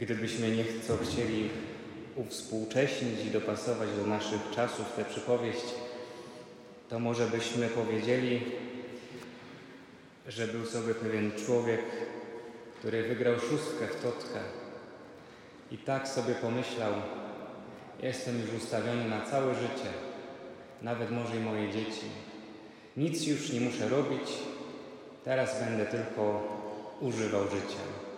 Gdybyśmy nieco chcieli uwspółcześnić i dopasować do naszych czasów tę przypowieść, to może byśmy powiedzieli, że był sobie pewien człowiek, który wygrał szóstkę w totkę i tak sobie pomyślał, jestem już ustawiony na całe życie, nawet może i moje dzieci. Nic już nie muszę robić, teraz będę tylko używał życia.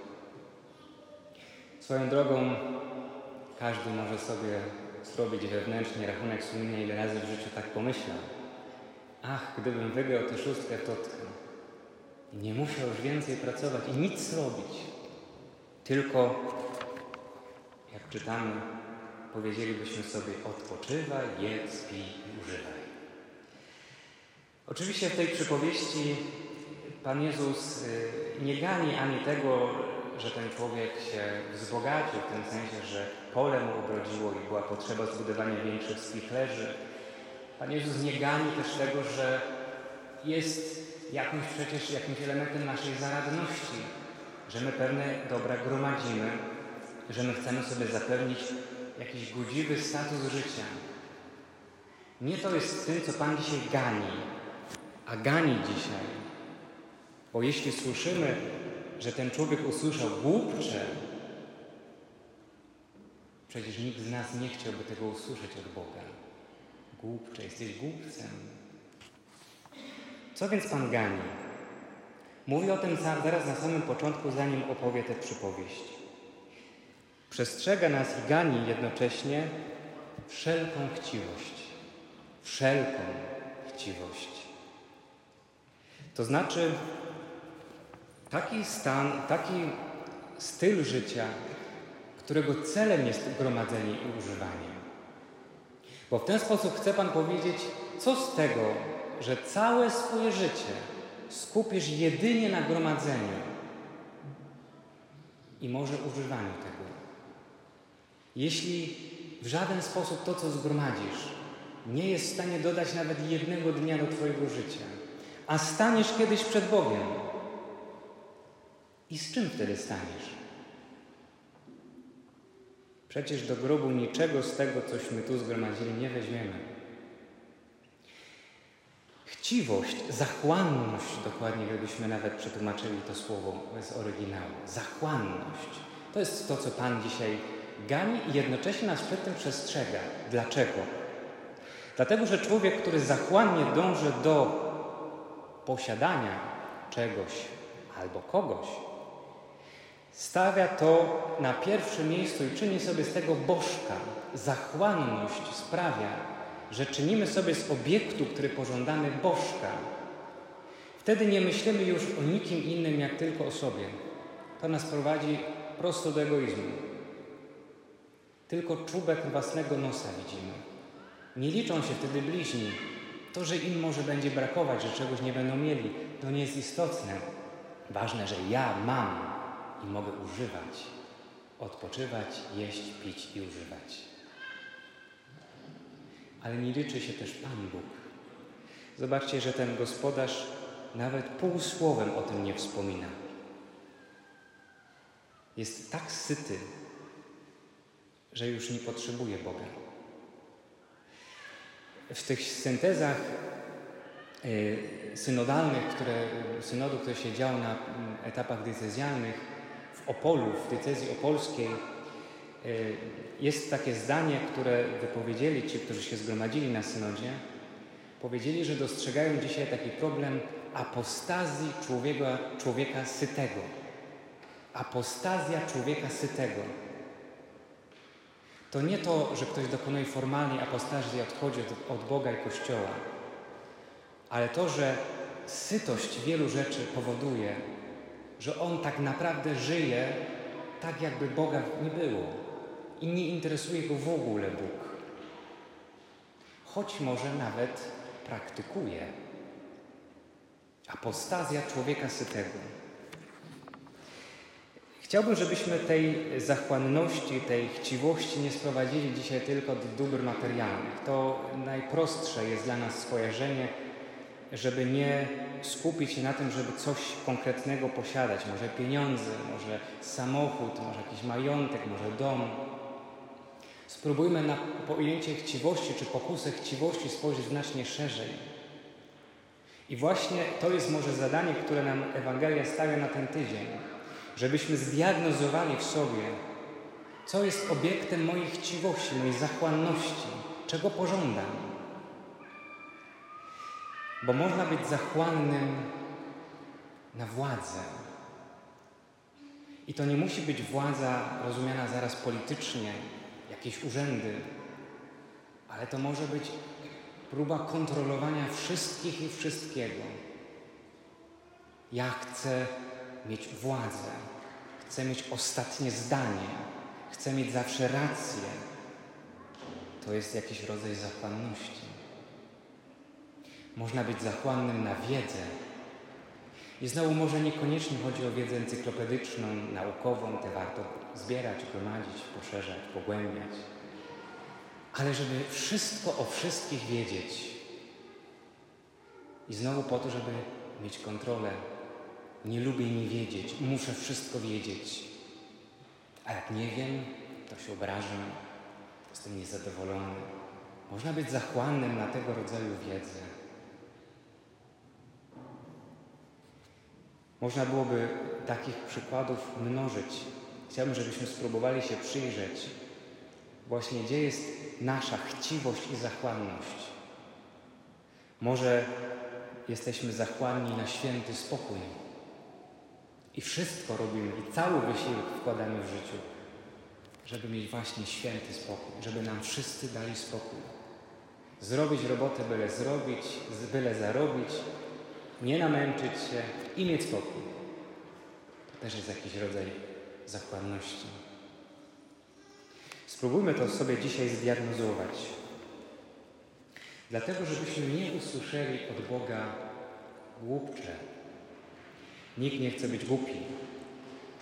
Swoją drogą każdy może sobie zrobić wewnętrznie rachunek sumienia, ile razy w życiu tak pomyślał. Ach, gdybym wygrał tę szóstkę totkę nie musiał już więcej pracować i nic robić, tylko, jak czytamy, powiedzielibyśmy sobie odpoczywaj, jedz, pij i używaj. Oczywiście w tej przypowieści Pan Jezus y, nie gani ani tego, że ten człowiek się wzbogacił w tym sensie, że pole mu obrodziło i była potrzeba zbudowania większych spichlerzy. Pan Jezus nie gani też tego, że jest jakimś przecież jakimś elementem naszej zaradności, że my pewne dobra gromadzimy, że my chcemy sobie zapewnić jakiś godziwy status życia. Nie to jest tym, co Pan dzisiaj gani, a gani dzisiaj. Bo jeśli słyszymy, że ten człowiek usłyszał głupcze, przecież nikt z nas nie chciałby tego usłyszeć od Boga. Głupcze, jesteś głupcem. Co więc Pan gani? Mówi o tym zaraz na samym początku, zanim opowie tę przypowieść. Przestrzega nas i gani jednocześnie wszelką chciwość. Wszelką chciwość. To znaczy, taki stan, taki styl życia, którego celem jest gromadzenie i używanie. Bo w ten sposób chce Pan powiedzieć, co z tego, że całe swoje życie skupisz jedynie na gromadzeniu i może używaniu tego. Jeśli w żaden sposób to, co zgromadzisz, nie jest w stanie dodać nawet jednego dnia do Twojego życia, a staniesz kiedyś przed Bogiem, i z czym wtedy staniesz? Przecież do grobu niczego z tego, cośmy tu zgromadzili, nie weźmiemy. Chciwość, zachłanność, dokładnie gdybyśmy nawet przetłumaczyli to słowo z oryginału. Zachłanność. To jest to, co Pan dzisiaj gani i jednocześnie nas przed tym przestrzega. Dlaczego? Dlatego, że człowiek, który zachłannie dąży do posiadania czegoś albo kogoś, Stawia to na pierwszym miejscu i czyni sobie z tego bożka. Zachłanność sprawia, że czynimy sobie z obiektu, który pożądamy, bożka. Wtedy nie myślimy już o nikim innym, jak tylko o sobie. To nas prowadzi prosto do egoizmu. Tylko czubek własnego nosa widzimy. Nie liczą się wtedy bliźni. To, że im może będzie brakować, że czegoś nie będą mieli, to nie jest istotne. Ważne, że ja mam i mogę używać, odpoczywać, jeść, pić i używać. Ale nie liczy się też Pan Bóg. Zobaczcie, że ten gospodarz nawet pół słowem o tym nie wspomina. Jest tak syty, że już nie potrzebuje Boga. W tych syntezach e, synodalnych, które, synodu, które się działo na etapach decyzjalnych, Opolu, w decyzji opolskiej e, jest takie zdanie, które wypowiedzieli ci, którzy się zgromadzili na synodzie. Powiedzieli, że dostrzegają dzisiaj taki problem apostazji człowieka, człowieka sytego. Apostazja człowieka sytego. To nie to, że ktoś dokonuje formalnej apostazji odchodzi od, od Boga i Kościoła, ale to, że sytość wielu rzeczy powoduje, że on tak naprawdę żyje tak, jakby Boga nie było i nie interesuje go w ogóle Bóg. Choć może nawet praktykuje. Apostazja człowieka sytego. Chciałbym, żebyśmy tej zachłanności, tej chciwości nie sprowadzili dzisiaj tylko do dóbr materialnych. To najprostsze jest dla nas skojarzenie, żeby nie skupić się na tym, żeby coś konkretnego posiadać, może pieniądze, może samochód, może jakiś majątek, może dom. Spróbujmy na pojęcie chciwości czy pokusę chciwości spojrzeć znacznie szerzej. I właśnie to jest może zadanie, które nam Ewangelia stawia na ten tydzień, żebyśmy zdiagnozowali w sobie, co jest obiektem mojej chciwości, mojej zachłanności, czego pożądam. Bo można być zachłannym na władzę. I to nie musi być władza rozumiana zaraz politycznie, jakieś urzędy, ale to może być próba kontrolowania wszystkich i wszystkiego. Ja chcę mieć władzę, chcę mieć ostatnie zdanie, chcę mieć zawsze rację. To jest jakiś rodzaj zachłanności. Można być zachłannym na wiedzę. I znowu może niekoniecznie chodzi o wiedzę encyklopedyczną, naukową, te warto zbierać, gromadzić, poszerzać, pogłębiać. Ale żeby wszystko o wszystkich wiedzieć. I znowu po to, żeby mieć kontrolę. Nie lubię nie wiedzieć, muszę wszystko wiedzieć. A jak nie wiem, to się obrażę, jestem niezadowolony. Można być zachłannym na tego rodzaju wiedzę. Można byłoby takich przykładów mnożyć. Chciałbym, żebyśmy spróbowali się przyjrzeć właśnie, gdzie jest nasza chciwość i zachłanność. Może jesteśmy zachłanni na święty spokój i wszystko robimy, i cały wysiłek wkładamy w życiu, żeby mieć właśnie święty spokój, żeby nam wszyscy dali spokój. Zrobić robotę byle zrobić, byle zarobić, nie namęczyć się i mieć spokój. To też jest jakiś rodzaj zachłanności. Spróbujmy to sobie dzisiaj zdiagnozować. Dlatego, żebyśmy nie usłyszeli od Boga głupcze. Nikt nie chce być głupi.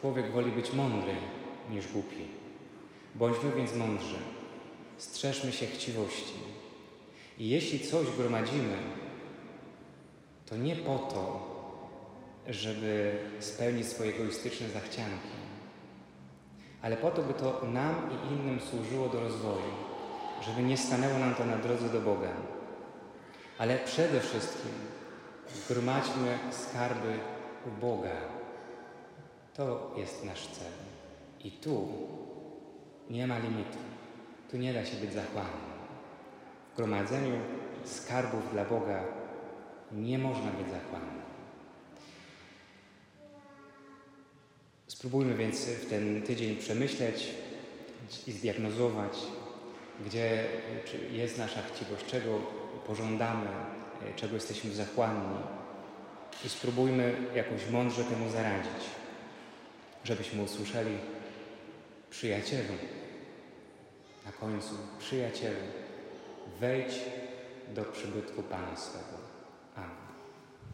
Człowiek woli być mądry niż głupi. Bądźmy więc mądrzy. Strzeżmy się chciwości. I jeśli coś gromadzimy, to nie po to, żeby spełnić swoje egoistyczne zachcianki, ale po to, by to nam i innym służyło do rozwoju, żeby nie stanęło nam to na drodze do Boga. Ale przede wszystkim zgromadźmy skarby u Boga. To jest nasz cel. I tu nie ma limitu. Tu nie da się być zachłannym. W gromadzeniu skarbów dla Boga nie można być zachłannym. Spróbujmy więc w ten tydzień przemyśleć i zdiagnozować, gdzie jest nasza chciwość, czego pożądamy, czego jesteśmy zachłanni. I spróbujmy jakoś mądrze temu zaradzić, żebyśmy usłyszeli przyjacielu, na końcu przyjacielu, wejdź do przybytku Pana swego.